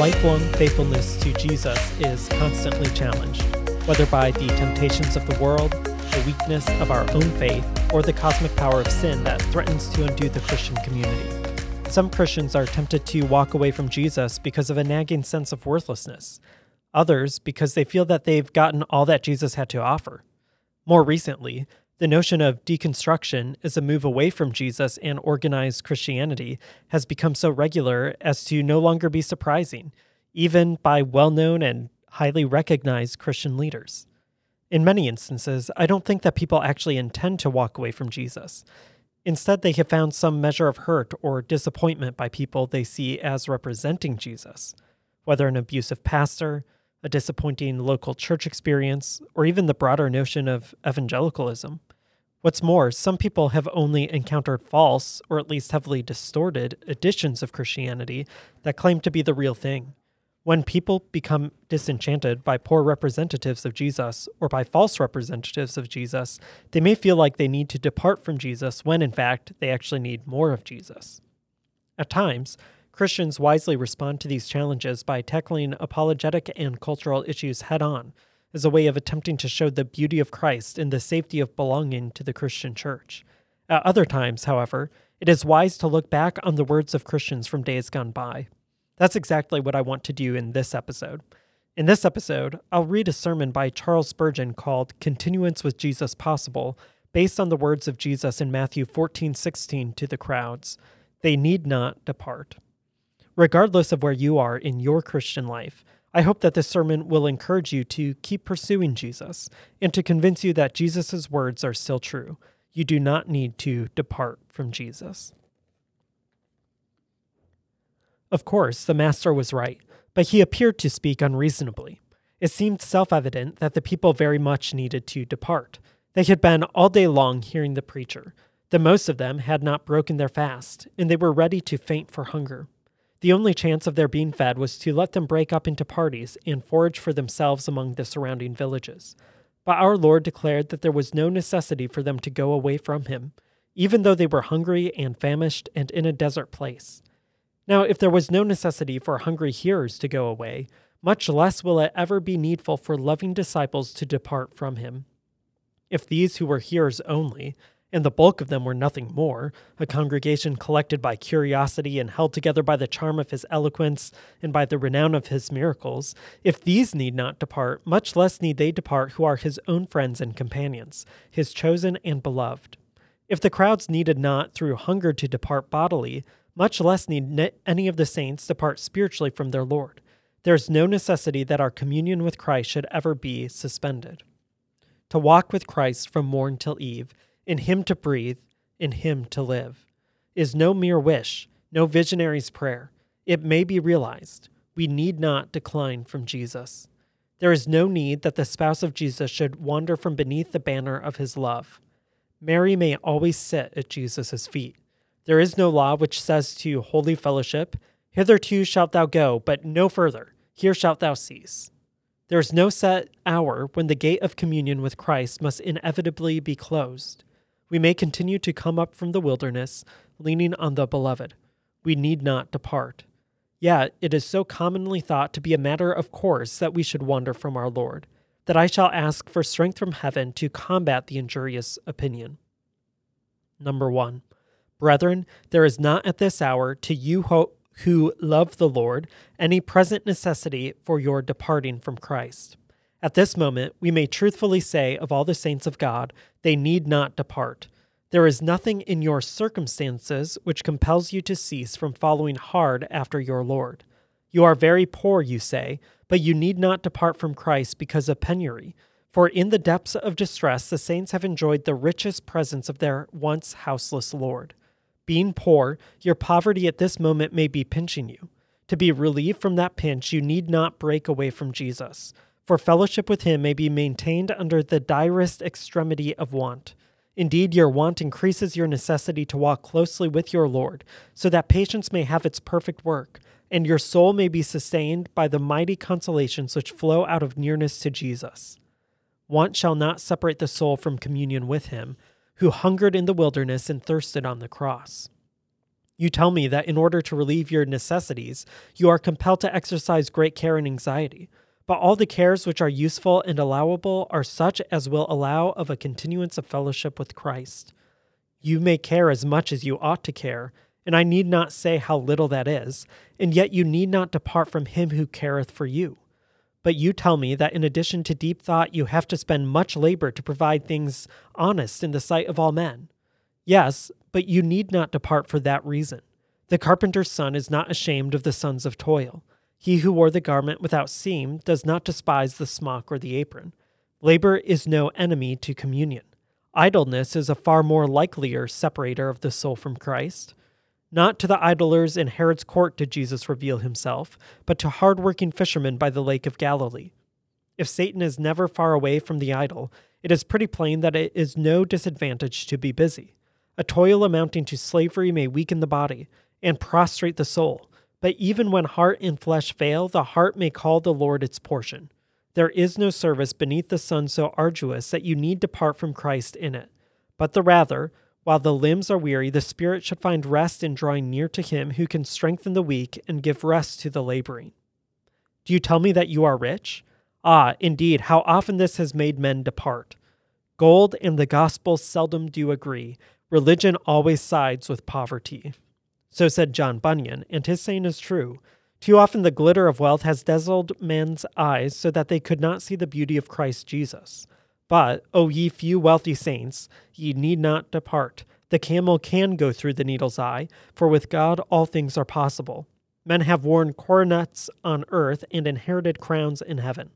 lifelong faithfulness to Jesus is constantly challenged, whether by the temptations of the world, the weakness of our own faith, or the cosmic power of sin that threatens to undo the Christian community. Some Christians are tempted to walk away from Jesus because of a nagging sense of worthlessness, others because they feel that they've gotten all that Jesus had to offer. More recently, the notion of deconstruction as a move away from Jesus and organized Christianity has become so regular as to no longer be surprising, even by well known and highly recognized Christian leaders. In many instances, I don't think that people actually intend to walk away from Jesus. Instead, they have found some measure of hurt or disappointment by people they see as representing Jesus, whether an abusive pastor, a disappointing local church experience, or even the broader notion of evangelicalism. What's more, some people have only encountered false, or at least heavily distorted, editions of Christianity that claim to be the real thing. When people become disenchanted by poor representatives of Jesus or by false representatives of Jesus, they may feel like they need to depart from Jesus when, in fact, they actually need more of Jesus. At times, Christians wisely respond to these challenges by tackling apologetic and cultural issues head on as a way of attempting to show the beauty of Christ and the safety of belonging to the Christian church. At other times, however, it is wise to look back on the words of Christians from days gone by. That's exactly what I want to do in this episode. In this episode, I'll read a sermon by Charles Spurgeon called Continuance with Jesus Possible, based on the words of Jesus in Matthew 14:16 to the crowds. They need not depart. Regardless of where you are in your Christian life, I hope that this sermon will encourage you to keep pursuing Jesus and to convince you that Jesus' words are still true. You do not need to depart from Jesus. Of course, the master was right, but he appeared to speak unreasonably. It seemed self evident that the people very much needed to depart. They had been all day long hearing the preacher. The most of them had not broken their fast, and they were ready to faint for hunger. The only chance of their being fed was to let them break up into parties and forage for themselves among the surrounding villages. But our Lord declared that there was no necessity for them to go away from him, even though they were hungry and famished and in a desert place. Now, if there was no necessity for hungry hearers to go away, much less will it ever be needful for loving disciples to depart from him. If these who were hearers only, and the bulk of them were nothing more, a congregation collected by curiosity and held together by the charm of his eloquence and by the renown of his miracles, if these need not depart, much less need they depart who are his own friends and companions, his chosen and beloved. If the crowds needed not through hunger to depart bodily, much less need any of the saints depart spiritually from their Lord. There is no necessity that our communion with Christ should ever be suspended. To walk with Christ from morn till eve, in Him to breathe, in Him to live, is no mere wish, no visionary's prayer. It may be realized. We need not decline from Jesus. There is no need that the spouse of Jesus should wander from beneath the banner of his love. Mary may always sit at Jesus' feet. There is no law which says to holy fellowship, Hitherto shalt thou go, but no further. Here shalt thou cease. There is no set hour when the gate of communion with Christ must inevitably be closed. We may continue to come up from the wilderness, leaning on the beloved. We need not depart. Yet it is so commonly thought to be a matter of course that we should wander from our Lord, that I shall ask for strength from heaven to combat the injurious opinion. Number one, brethren, there is not at this hour to you ho- who love the Lord any present necessity for your departing from Christ. At this moment, we may truthfully say of all the saints of God, they need not depart. There is nothing in your circumstances which compels you to cease from following hard after your Lord. You are very poor, you say, but you need not depart from Christ because of penury. For in the depths of distress, the saints have enjoyed the richest presence of their once houseless Lord. Being poor, your poverty at this moment may be pinching you. To be relieved from that pinch, you need not break away from Jesus for fellowship with him may be maintained under the direst extremity of want. Indeed, your want increases your necessity to walk closely with your Lord, so that patience may have its perfect work, and your soul may be sustained by the mighty consolations which flow out of nearness to Jesus. Want shall not separate the soul from communion with him, who hungered in the wilderness and thirsted on the cross. You tell me that in order to relieve your necessities, you are compelled to exercise great care and anxiety. But all the cares which are useful and allowable are such as will allow of a continuance of fellowship with Christ. You may care as much as you ought to care, and I need not say how little that is, and yet you need not depart from him who careth for you. But you tell me that in addition to deep thought, you have to spend much labor to provide things honest in the sight of all men. Yes, but you need not depart for that reason. The carpenter's son is not ashamed of the sons of toil. He who wore the garment without seam does not despise the smock or the apron. Labor is no enemy to communion. Idleness is a far more likelier separator of the soul from Christ. Not to the idlers in Herod's court did Jesus reveal himself, but to hard-working fishermen by the lake of Galilee. If Satan is never far away from the idle, it is pretty plain that it is no disadvantage to be busy. A toil amounting to slavery may weaken the body and prostrate the soul, but even when heart and flesh fail, the heart may call the Lord its portion. There is no service beneath the sun so arduous that you need depart from Christ in it, but the rather, while the limbs are weary, the spirit should find rest in drawing near to him who can strengthen the weak and give rest to the laboring. Do you tell me that you are rich? Ah, indeed, how often this has made men depart. Gold and the gospel seldom do agree, Religion always sides with poverty. So said John Bunyan, and his saying is true. Too often the glitter of wealth has dazzled men's eyes so that they could not see the beauty of Christ Jesus. But, O ye few wealthy saints, ye need not depart. The camel can go through the needle's eye, for with God all things are possible. Men have worn coronets on earth and inherited crowns in heaven.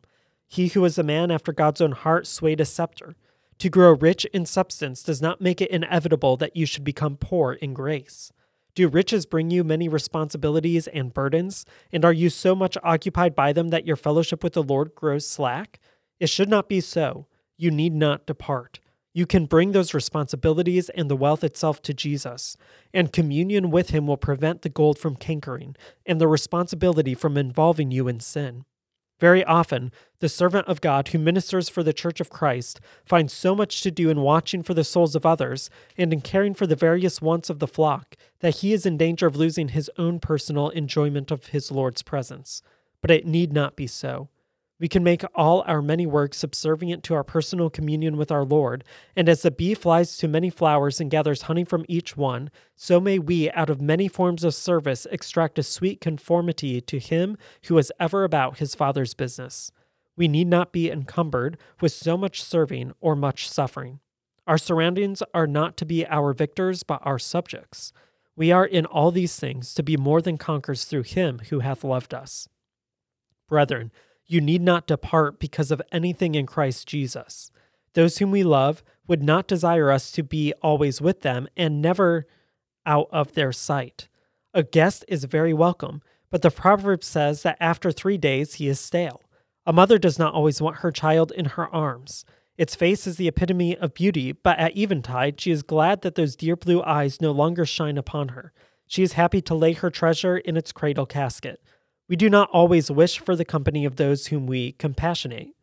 He who is a man after God's own heart swayed a scepter. To grow rich in substance does not make it inevitable that you should become poor in grace. Do riches bring you many responsibilities and burdens, and are you so much occupied by them that your fellowship with the Lord grows slack? It should not be so. You need not depart. You can bring those responsibilities and the wealth itself to Jesus, and communion with Him will prevent the gold from cankering and the responsibility from involving you in sin. Very often, the servant of God who ministers for the church of Christ finds so much to do in watching for the souls of others and in caring for the various wants of the flock that he is in danger of losing his own personal enjoyment of his Lord's presence. But it need not be so. We can make all our many works subservient to our personal communion with our Lord, and as the bee flies to many flowers and gathers honey from each one, so may we, out of many forms of service, extract a sweet conformity to Him who is ever about His Father's business. We need not be encumbered with so much serving or much suffering. Our surroundings are not to be our victors, but our subjects. We are in all these things to be more than conquerors through Him who hath loved us. Brethren, you need not depart because of anything in Christ Jesus. Those whom we love would not desire us to be always with them and never out of their sight. A guest is very welcome, but the proverb says that after three days he is stale. A mother does not always want her child in her arms. Its face is the epitome of beauty, but at eventide she is glad that those dear blue eyes no longer shine upon her. She is happy to lay her treasure in its cradle casket. We do not always wish for the company of those whom we compassionate.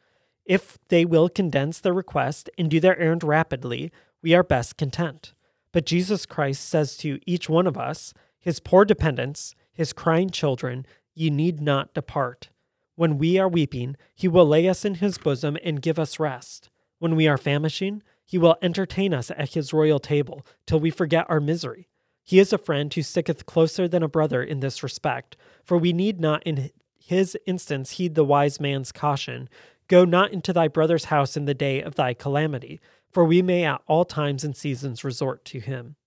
If they will condense their request and do their errand rapidly, we are best content. But Jesus Christ says to each one of us, his poor dependents, his crying children, ye need not depart. When we are weeping, he will lay us in his bosom and give us rest. When we are famishing, he will entertain us at his royal table till we forget our misery. He is a friend who sticketh closer than a brother in this respect, for we need not in his instance heed the wise man's caution Go not into thy brother's house in the day of thy calamity, for we may at all times and seasons resort to him.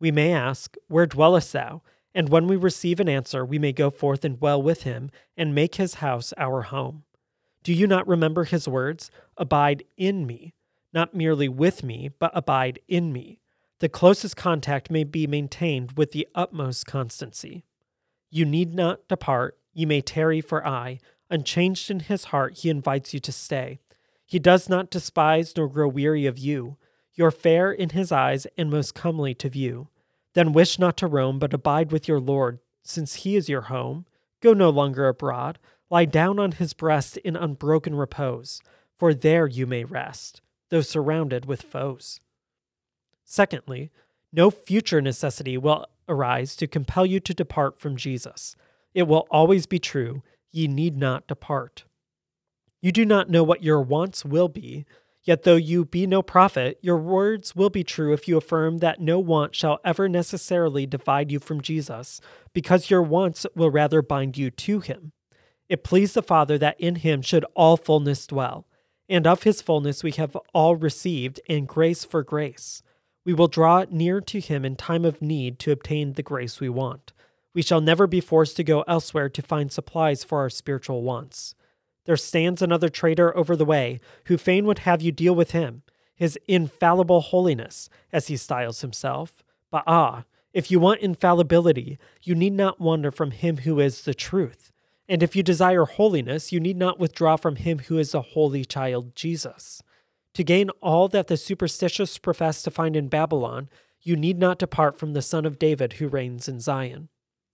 We may ask, Where dwellest thou? And when we receive an answer, we may go forth and dwell with him, and make his house our home. Do you not remember his words? Abide in me, not merely with me, but abide in me the closest contact may be maintained with the utmost constancy. You need not depart, ye may tarry for I. Unchanged in his heart, he invites you to stay. He does not despise nor grow weary of you. You're fair in his eyes and most comely to view. Then wish not to roam, but abide with your Lord, since he is your home. Go no longer abroad. Lie down on his breast in unbroken repose, for there you may rest, though surrounded with foes. Secondly, no future necessity will arise to compel you to depart from Jesus. It will always be true, ye need not depart. You do not know what your wants will be, yet though you be no prophet, your words will be true if you affirm that no want shall ever necessarily divide you from Jesus, because your wants will rather bind you to him. It pleased the Father that in him should all fullness dwell, and of his fullness we have all received, and grace for grace. We will draw near to him in time of need to obtain the grace we want. We shall never be forced to go elsewhere to find supplies for our spiritual wants. There stands another traitor over the way, who fain would have you deal with him, his infallible holiness, as he styles himself. But ah, if you want infallibility, you need not wander from him who is the truth. And if you desire holiness, you need not withdraw from him who is the holy child, Jesus. To gain all that the superstitious profess to find in Babylon, you need not depart from the Son of David who reigns in Zion.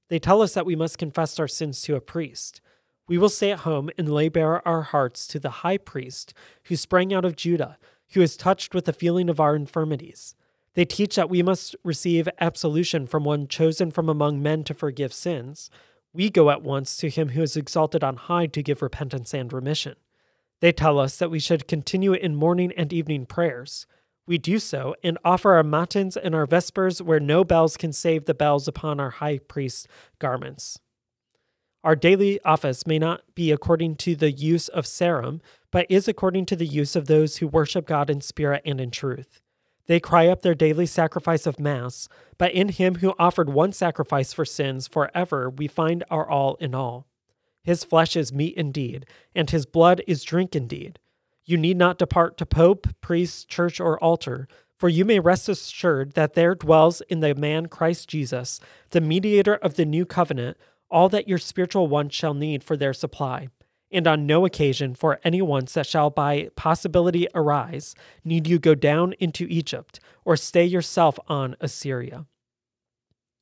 They tell us that we must confess our sins to a priest. We will stay at home and lay bare our hearts to the high priest who sprang out of Judah, who is touched with the feeling of our infirmities. They teach that we must receive absolution from one chosen from among men to forgive sins. We go at once to him who is exalted on high to give repentance and remission. They tell us that we should continue in morning and evening prayers. We do so and offer our matins and our vespers where no bells can save the bells upon our high priest garments. Our daily office may not be according to the use of Sarum, but is according to the use of those who worship God in spirit and in truth. They cry up their daily sacrifice of Mass, but in Him who offered one sacrifice for sins forever we find our all in all. His flesh is meat indeed, and His blood is drink indeed. You need not depart to pope, priest, church, or altar, for you may rest assured that there dwells in the man Christ Jesus, the mediator of the new covenant, all that your spiritual wants shall need for their supply. And on no occasion for any wants that shall by possibility arise need you go down into Egypt or stay yourself on Assyria.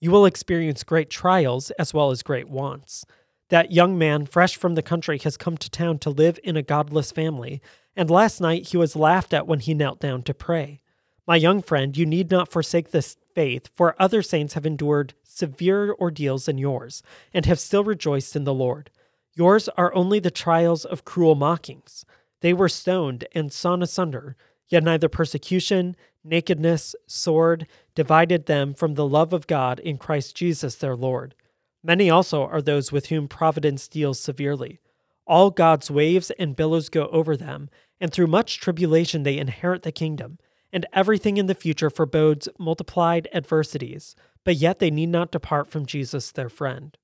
You will experience great trials as well as great wants. That young man, fresh from the country, has come to town to live in a godless family and last night he was laughed at when he knelt down to pray. My young friend, you need not forsake this faith, for other saints have endured severe ordeals than yours, and have still rejoiced in the Lord. Yours are only the trials of cruel mockings. They were stoned and sawn asunder, yet neither persecution, nakedness, sword divided them from the love of God in Christ Jesus their Lord. Many also are those with whom providence deals severely. All God's waves and billows go over them, and through much tribulation they inherit the kingdom, and everything in the future forebodes multiplied adversities, but yet they need not depart from Jesus their friend.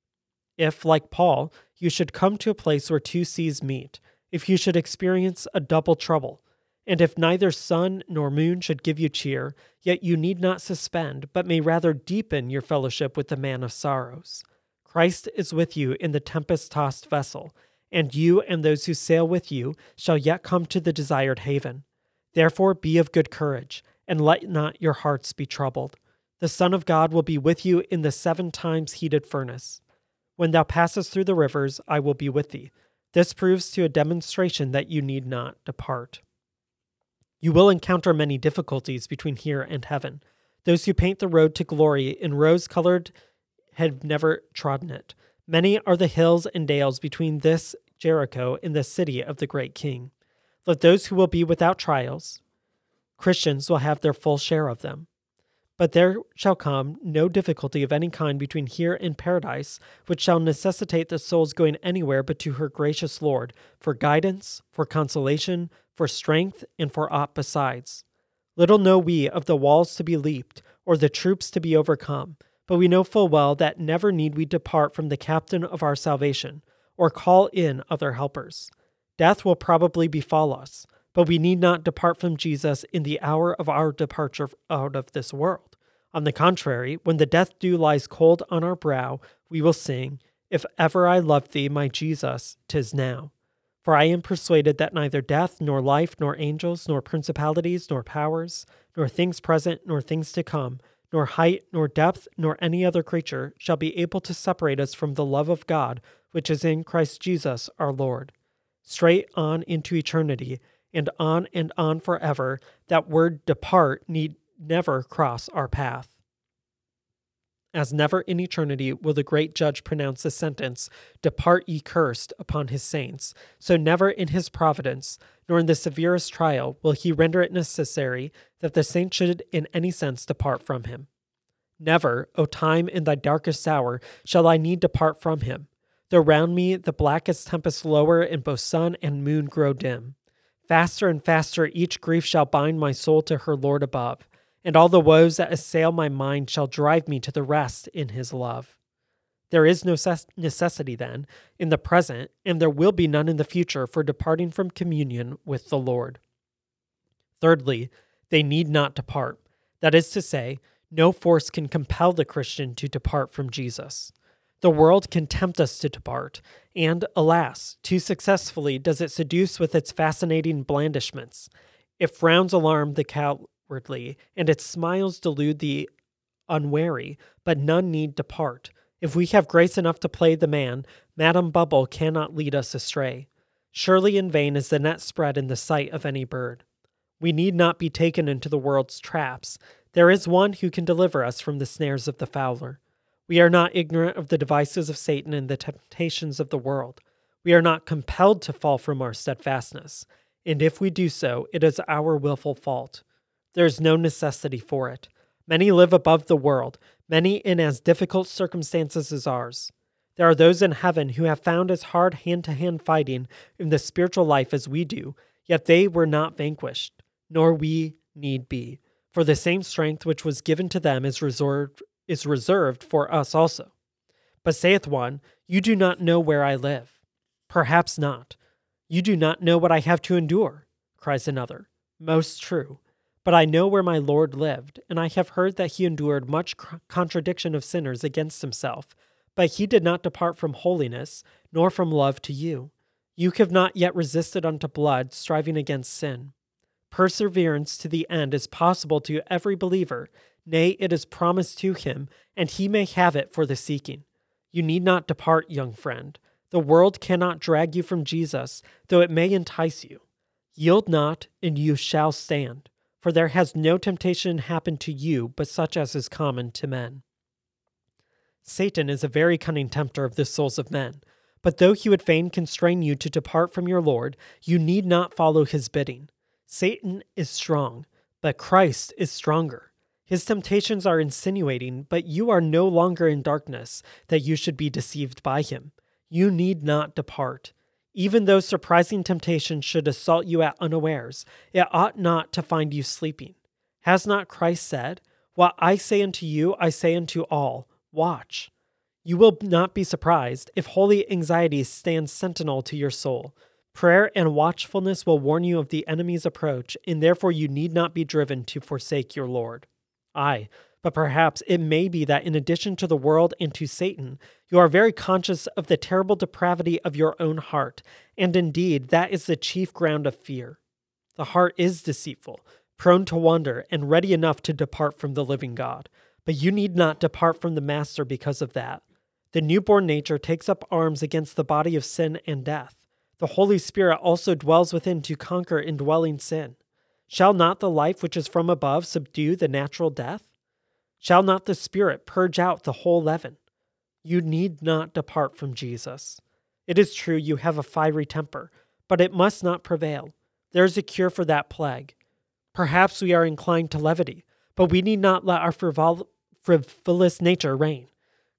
If, like Paul, you should come to a place where two seas meet, if you should experience a double trouble, and if neither sun nor moon should give you cheer, yet you need not suspend, but may rather deepen your fellowship with the man of sorrows. Christ is with you in the tempest tossed vessel and you and those who sail with you shall yet come to the desired haven. Therefore be of good courage, and let not your hearts be troubled. The Son of God will be with you in the seven times heated furnace. When thou passest through the rivers, I will be with thee. This proves to a demonstration that you need not depart. You will encounter many difficulties between here and heaven. Those who paint the road to glory in rose colored have never trodden it. Many are the hills and dales between this Jericho and the city of the great king. Let those who will be without trials, Christians will have their full share of them. But there shall come no difficulty of any kind between here and paradise, which shall necessitate the soul's going anywhere but to her gracious Lord, for guidance, for consolation, for strength, and for aught besides. Little know we of the walls to be leaped, or the troops to be overcome, but we know full well that never need we depart from the captain of our salvation, or call in other helpers. Death will probably befall us, but we need not depart from Jesus in the hour of our departure out of this world. On the contrary, when the death dew lies cold on our brow, we will sing, If ever I loved thee, my Jesus, tis now. For I am persuaded that neither death, nor life, nor angels, nor principalities, nor powers, nor things present, nor things to come, nor height, nor depth, nor any other creature shall be able to separate us from the love of God which is in Christ Jesus our Lord. Straight on into eternity, and on and on forever, that word depart need never cross our path. As never in eternity will the great judge pronounce the sentence, Depart ye cursed, upon his saints, so never in his providence, nor in the severest trial, will he render it necessary that the saint should in any sense depart from him. Never, O time, in thy darkest hour, shall I need depart from him. Though round me the blackest tempest lower, and both sun and moon grow dim. Faster and faster each grief shall bind my soul to her Lord above and all the woes that assail my mind shall drive me to the rest in his love. There is no necessity, then, in the present, and there will be none in the future, for departing from communion with the Lord. Thirdly, they need not depart. That is to say, no force can compel the Christian to depart from Jesus. The world can tempt us to depart, and alas, too successfully does it seduce with its fascinating blandishments. It frowns alarm the cal- outwardly, and its smiles delude the unwary, but none need depart. If we have grace enough to play the man, Madam Bubble cannot lead us astray. Surely in vain is the net spread in the sight of any bird. We need not be taken into the world's traps. There is one who can deliver us from the snares of the fowler. We are not ignorant of the devices of Satan and the temptations of the world. We are not compelled to fall from our steadfastness, and if we do so, it is our wilful fault. There is no necessity for it. Many live above the world, many in as difficult circumstances as ours. There are those in heaven who have found as hard hand to hand fighting in the spiritual life as we do, yet they were not vanquished, nor we need be. For the same strength which was given to them is reserved, is reserved for us also. But saith one, You do not know where I live. Perhaps not. You do not know what I have to endure, cries another. Most true. But I know where my Lord lived, and I have heard that he endured much contradiction of sinners against himself. But he did not depart from holiness, nor from love to you. You have not yet resisted unto blood, striving against sin. Perseverance to the end is possible to every believer, nay, it is promised to him, and he may have it for the seeking. You need not depart, young friend. The world cannot drag you from Jesus, though it may entice you. Yield not, and you shall stand for there has no temptation happened to you but such as is common to men. Satan is a very cunning tempter of the souls of men, but though he would fain constrain you to depart from your Lord, you need not follow his bidding. Satan is strong, but Christ is stronger. His temptations are insinuating, but you are no longer in darkness, that you should be deceived by him. You need not depart. Even though surprising temptation should assault you at unawares, it ought not to find you sleeping. Has not Christ said, What I say unto you, I say unto all, watch? You will not be surprised if holy anxiety stands sentinel to your soul. Prayer and watchfulness will warn you of the enemy's approach, and therefore you need not be driven to forsake your Lord. Aye, but perhaps it may be that in addition to the world and to Satan, you are very conscious of the terrible depravity of your own heart, and indeed that is the chief ground of fear. The heart is deceitful, prone to wander, and ready enough to depart from the living God. But you need not depart from the Master because of that. The newborn nature takes up arms against the body of sin and death. The Holy Spirit also dwells within to conquer indwelling sin. Shall not the life which is from above subdue the natural death? Shall not the Spirit purge out the whole leaven? You need not depart from Jesus. It is true you have a fiery temper, but it must not prevail. There is a cure for that plague. Perhaps we are inclined to levity, but we need not let our frivol- frivolous nature reign.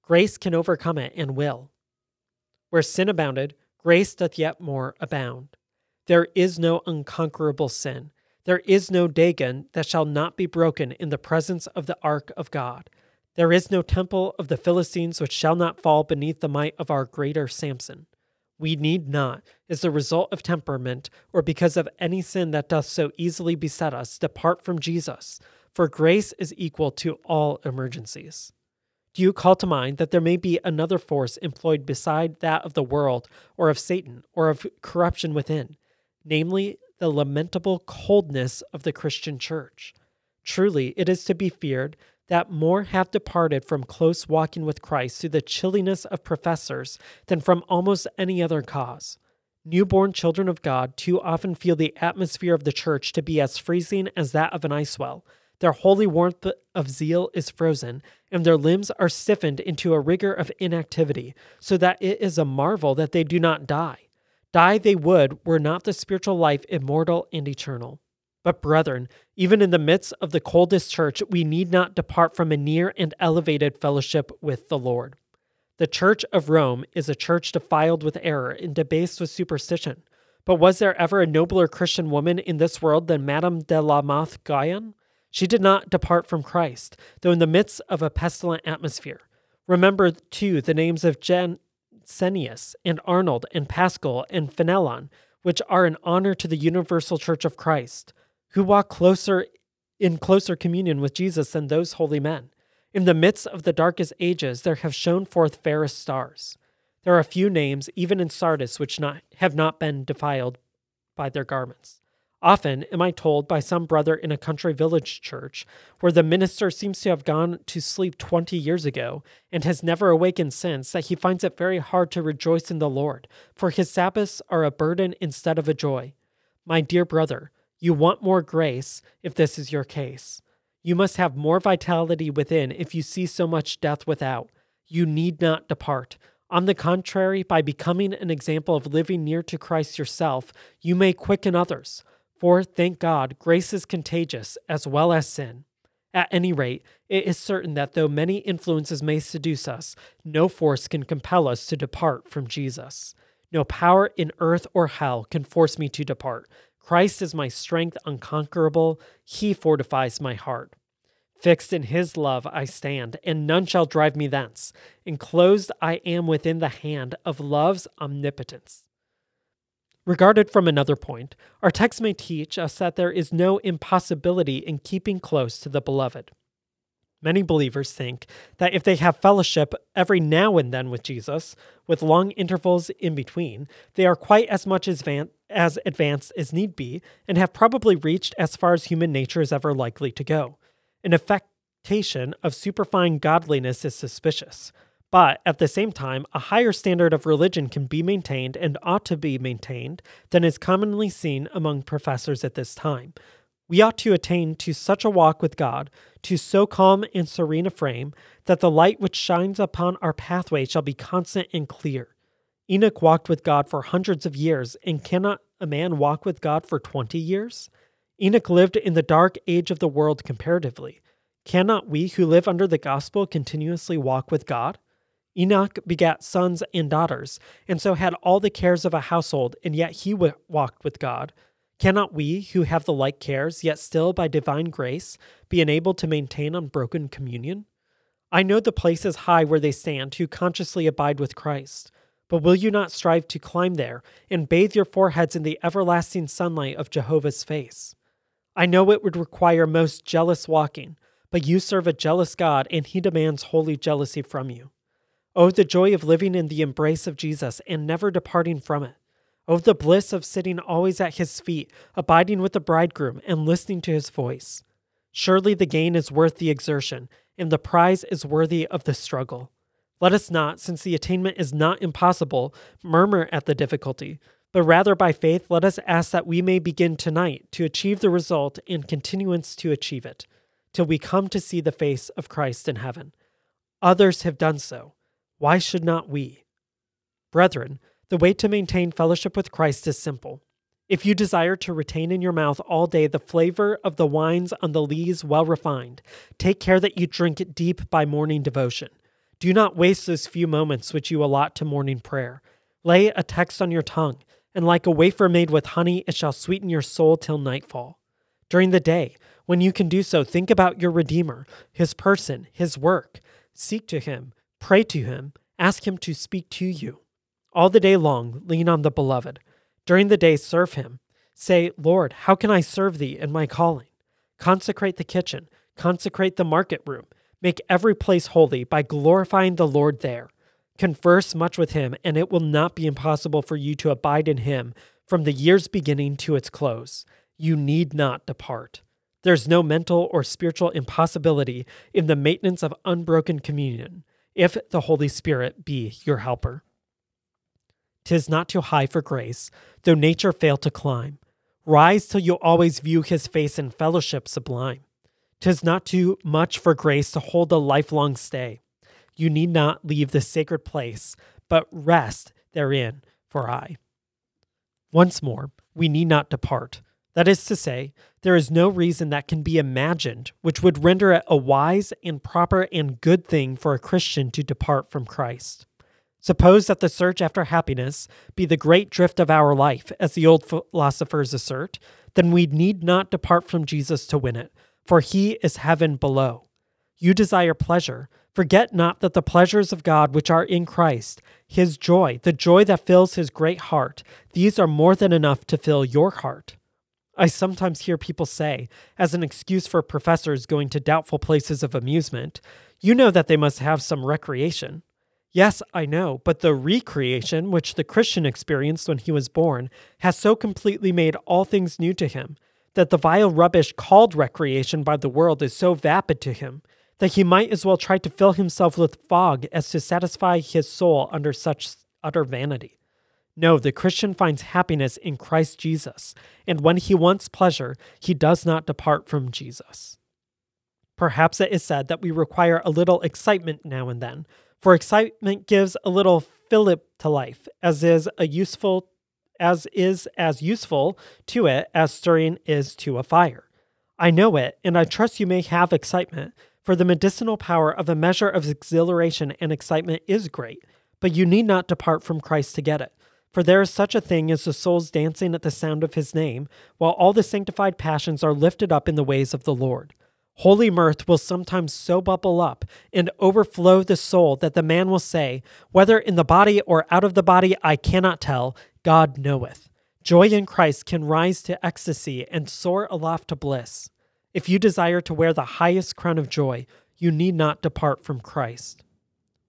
Grace can overcome it and will. Where sin abounded, grace doth yet more abound. There is no unconquerable sin. There is no Dagon that shall not be broken in the presence of the ark of God. There is no temple of the Philistines which shall not fall beneath the might of our greater Samson. We need not, as the result of temperament, or because of any sin that doth so easily beset us, depart from Jesus, for grace is equal to all emergencies. Do you call to mind that there may be another force employed beside that of the world, or of Satan, or of corruption within, namely the lamentable coldness of the Christian church. Truly, it is to be feared that more have departed from close walking with Christ through the chilliness of professors than from almost any other cause. Newborn children of God too often feel the atmosphere of the church to be as freezing as that of an ice well. Their holy warmth of zeal is frozen, and their limbs are stiffened into a rigor of inactivity, so that it is a marvel that they do not die. Die they would, were not the spiritual life immortal and eternal. But, brethren, even in the midst of the coldest church, we need not depart from a near and elevated fellowship with the Lord. The Church of Rome is a church defiled with error and debased with superstition. But was there ever a nobler Christian woman in this world than Madame de la Mothe Guyon? She did not depart from Christ, though in the midst of a pestilent atmosphere. Remember, too, the names of Jansenius and Arnauld and Pascal and Fenelon, which are an honor to the universal church of Christ, who walk closer in closer communion with Jesus than those holy men. In the midst of the darkest ages, there have shone forth fairest stars. There are few names, even in Sardis, which not, have not been defiled by their garments. Often am I told by some brother in a country village church, where the minister seems to have gone to sleep twenty years ago and has never awakened since, that he finds it very hard to rejoice in the Lord, for his Sabbaths are a burden instead of a joy. My dear brother, you want more grace if this is your case. You must have more vitality within if you see so much death without. You need not depart. On the contrary, by becoming an example of living near to Christ yourself, you may quicken others. For, thank God, grace is contagious as well as sin. At any rate, it is certain that though many influences may seduce us, no force can compel us to depart from Jesus. No power in earth or hell can force me to depart. Christ is my strength unconquerable, he fortifies my heart. Fixed in his love I stand, and none shall drive me thence. Enclosed I am within the hand of love's omnipotence. Regarded from another point, our text may teach us that there is no impossibility in keeping close to the beloved. Many believers think that if they have fellowship every now and then with Jesus, with long intervals in between, they are quite as much as advanced as need be and have probably reached as far as human nature is ever likely to go. An affectation of superfine godliness is suspicious. But at the same time, a higher standard of religion can be maintained and ought to be maintained than is commonly seen among professors at this time. We ought to attain to such a walk with God, to so calm and serene a frame, that the light which shines upon our pathway shall be constant and clear. Enoch walked with God for hundreds of years, and cannot a man walk with God for twenty years? Enoch lived in the dark age of the world comparatively. Cannot we who live under the gospel continuously walk with God? Enoch begat sons and daughters, and so had all the cares of a household, and yet he w- walked with God. Cannot we, who have the like cares, yet still by divine grace, be enabled to maintain unbroken communion? I know the places high where they stand who consciously abide with Christ. But will you not strive to climb there and bathe your foreheads in the everlasting sunlight of Jehovah's face? I know it would require most jealous walking, but you serve a jealous God, and he demands holy jealousy from you. Oh, the joy of living in the embrace of Jesus and never departing from it. Oh, the bliss of sitting always at his feet, abiding with the bridegroom and listening to his voice. Surely the gain is worth the exertion, and the prize is worthy of the struggle. Let us not, since the attainment is not impossible, murmur at the difficulty, but rather by faith let us ask that we may begin tonight to achieve the result and continuance to achieve it, till we come to see the face of Christ in heaven. Others have done so. Why should not we? Brethren, the way to maintain fellowship with Christ is simple. If you desire to retain in your mouth all day the flavor of the wines on the lees well refined, take care that you drink it deep by morning devotion. Do not waste those few moments which you allot to morning prayer. Lay a text on your tongue, and like a wafer made with honey, it shall sweeten your soul till nightfall. During the day, when you can do so, think about your Redeemer, his person, his work. Seek to him, Pray to him, ask him to speak to you. All the day long, lean on the beloved. During the day, serve him. Say, Lord, how can I serve thee in my calling? Consecrate the kitchen, consecrate the market room, make every place holy by glorifying the Lord there. Converse much with him, and it will not be impossible for you to abide in him from the year's beginning to its close. You need not depart. There's no mental or spiritual impossibility in the maintenance of unbroken communion if the Holy Spirit be your helper. Tis not too high for grace, though nature fail to climb. Rise till you always view his face in fellowship sublime. 'Tis not too much for grace to hold a lifelong stay. You need not leave the sacred place, but rest therein for aye. Once more, we need not depart. That is to say, there is no reason that can be imagined which would render it a wise and proper and good thing for a Christian to depart from Christ. Suppose that the search after happiness be the great drift of our life, as the old philosophers assert, then we need not depart from Jesus to win it, for he is heaven below. You desire pleasure. Forget not that the pleasures of God which are in Christ, his joy, the joy that fills his great heart, these are more than enough to fill your heart. I sometimes hear people say, as an excuse for professors going to doubtful places of amusement, you know that they must have some recreation. Yes, I know, but the recreation which the Christian experienced when he was born has so completely made all things new to him that the vile rubbish called recreation by the world is so vapid to him that he might as well try to fill himself with fog as to satisfy his soul under such utter vanity. No, the Christian finds happiness in Christ Jesus, and when he wants pleasure, he does not depart from Jesus. Perhaps it is said that we require a little excitement now and then, for excitement gives a little fillip to life, as is a useful as is as useful to it as stirring is to a fire. I know it, and I trust you may have excitement, for the medicinal power of a measure of exhilaration and excitement is great, but you need not depart from Christ to get it. For there is such a thing as the soul's dancing at the sound of his name, while all the sanctified passions are lifted up in the ways of the Lord. Holy mirth will sometimes so bubble up and overflow the soul that the man will say, Whether in the body or out of the body, I cannot tell, God knoweth. Joy in Christ can rise to ecstasy and soar aloft to bliss. If you desire to wear the highest crown of joy, you need not depart from Christ.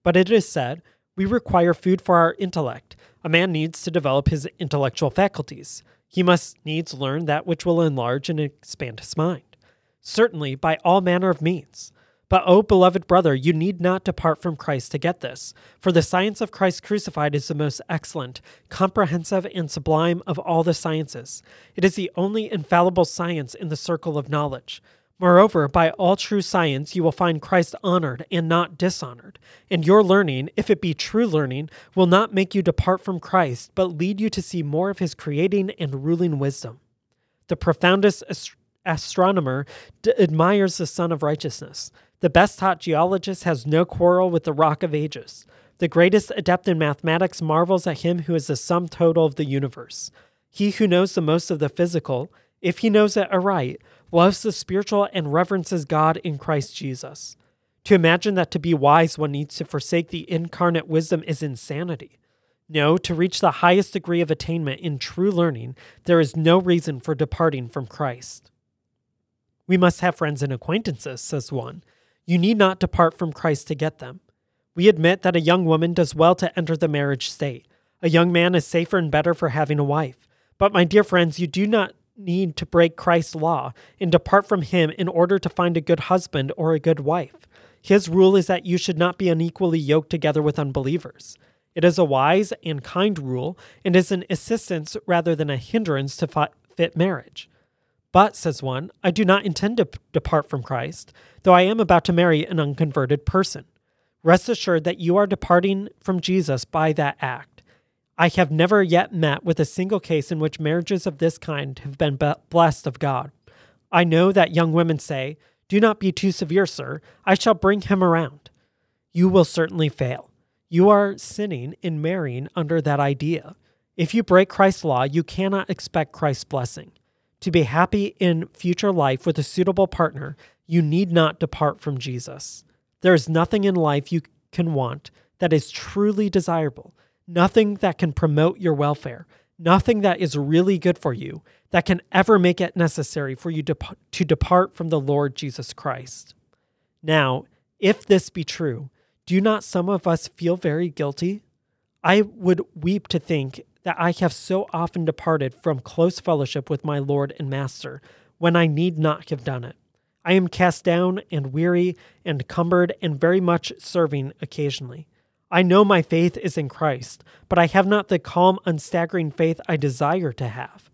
But it is said, we require food for our intellect. A man needs to develop his intellectual faculties. He must needs learn that which will enlarge and expand his mind. Certainly, by all manner of means. But, O oh, beloved brother, you need not depart from Christ to get this, for the science of Christ crucified is the most excellent, comprehensive, and sublime of all the sciences. It is the only infallible science in the circle of knowledge. Moreover, by all true science you will find Christ honored and not dishonored. And your learning, if it be true learning, will not make you depart from Christ, but lead you to see more of his creating and ruling wisdom. The profoundest ast- astronomer d- admires the Sun of Righteousness. The best taught geologist has no quarrel with the Rock of Ages. The greatest adept in mathematics marvels at him who is the sum total of the universe. He who knows the most of the physical, if he knows it aright, loves the spiritual, and reverences God in Christ Jesus. To imagine that to be wise one needs to forsake the incarnate wisdom is insanity. No, to reach the highest degree of attainment in true learning, there is no reason for departing from Christ. We must have friends and acquaintances, says one. You need not depart from Christ to get them. We admit that a young woman does well to enter the marriage state. A young man is safer and better for having a wife. But, my dear friends, you do not need to break Christ's law and depart from him in order to find a good husband or a good wife. His rule is that you should not be unequally yoked together with unbelievers. It is a wise and kind rule and is an assistance rather than a hindrance to fit marriage. But, says one, I do not intend to depart from Christ, though I am about to marry an unconverted person. Rest assured that you are departing from Jesus by that act. I have never yet met with a single case in which marriages of this kind have been blessed of God. I know that young women say, Do not be too severe, sir. I shall bring him around. You will certainly fail. You are sinning in marrying under that idea. If you break Christ's law, you cannot expect Christ's blessing. To be happy in future life with a suitable partner, you need not depart from Jesus. There is nothing in life you can want that is truly desirable nothing that can promote your welfare, nothing that is really good for you that can ever make it necessary for you to, to depart from the Lord Jesus Christ. Now, if this be true, do not some of us feel very guilty? I would weep to think that I have so often departed from close fellowship with my Lord and Master when I need not have done it. I am cast down and weary and cumbered and very much serving occasionally. I know my faith is in Christ, but I have not the calm, unstaggering faith I desire to have.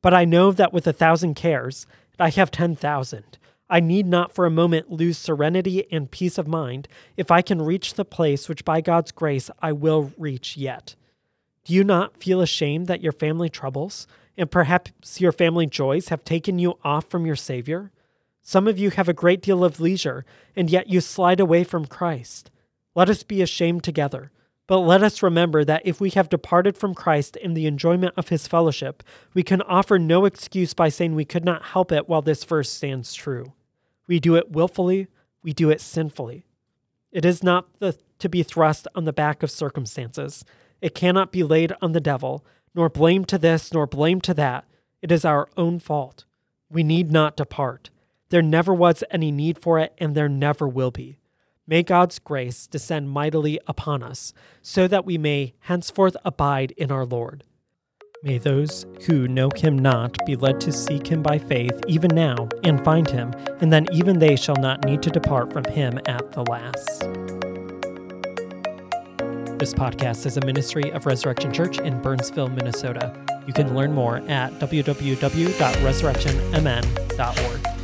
But I know that with a thousand cares, I have ten thousand. I need not for a moment lose serenity and peace of mind if I can reach the place which by God's grace I will reach yet. Do you not feel ashamed that your family troubles and perhaps your family joys have taken you off from your Savior? Some of you have a great deal of leisure, and yet you slide away from Christ. Let us be ashamed together. But let us remember that if we have departed from Christ in the enjoyment of his fellowship, we can offer no excuse by saying we could not help it while this verse stands true. We do it willfully, we do it sinfully. It is not the, to be thrust on the back of circumstances. It cannot be laid on the devil, nor blame to this, nor blame to that. It is our own fault. We need not depart. There never was any need for it, and there never will be. May God's grace descend mightily upon us, so that we may henceforth abide in our Lord. May those who know him not be led to seek him by faith even now and find him, and then even they shall not need to depart from him at the last. This podcast is a ministry of Resurrection Church in Burnsville, Minnesota. You can learn more at www.resurrectionmn.org.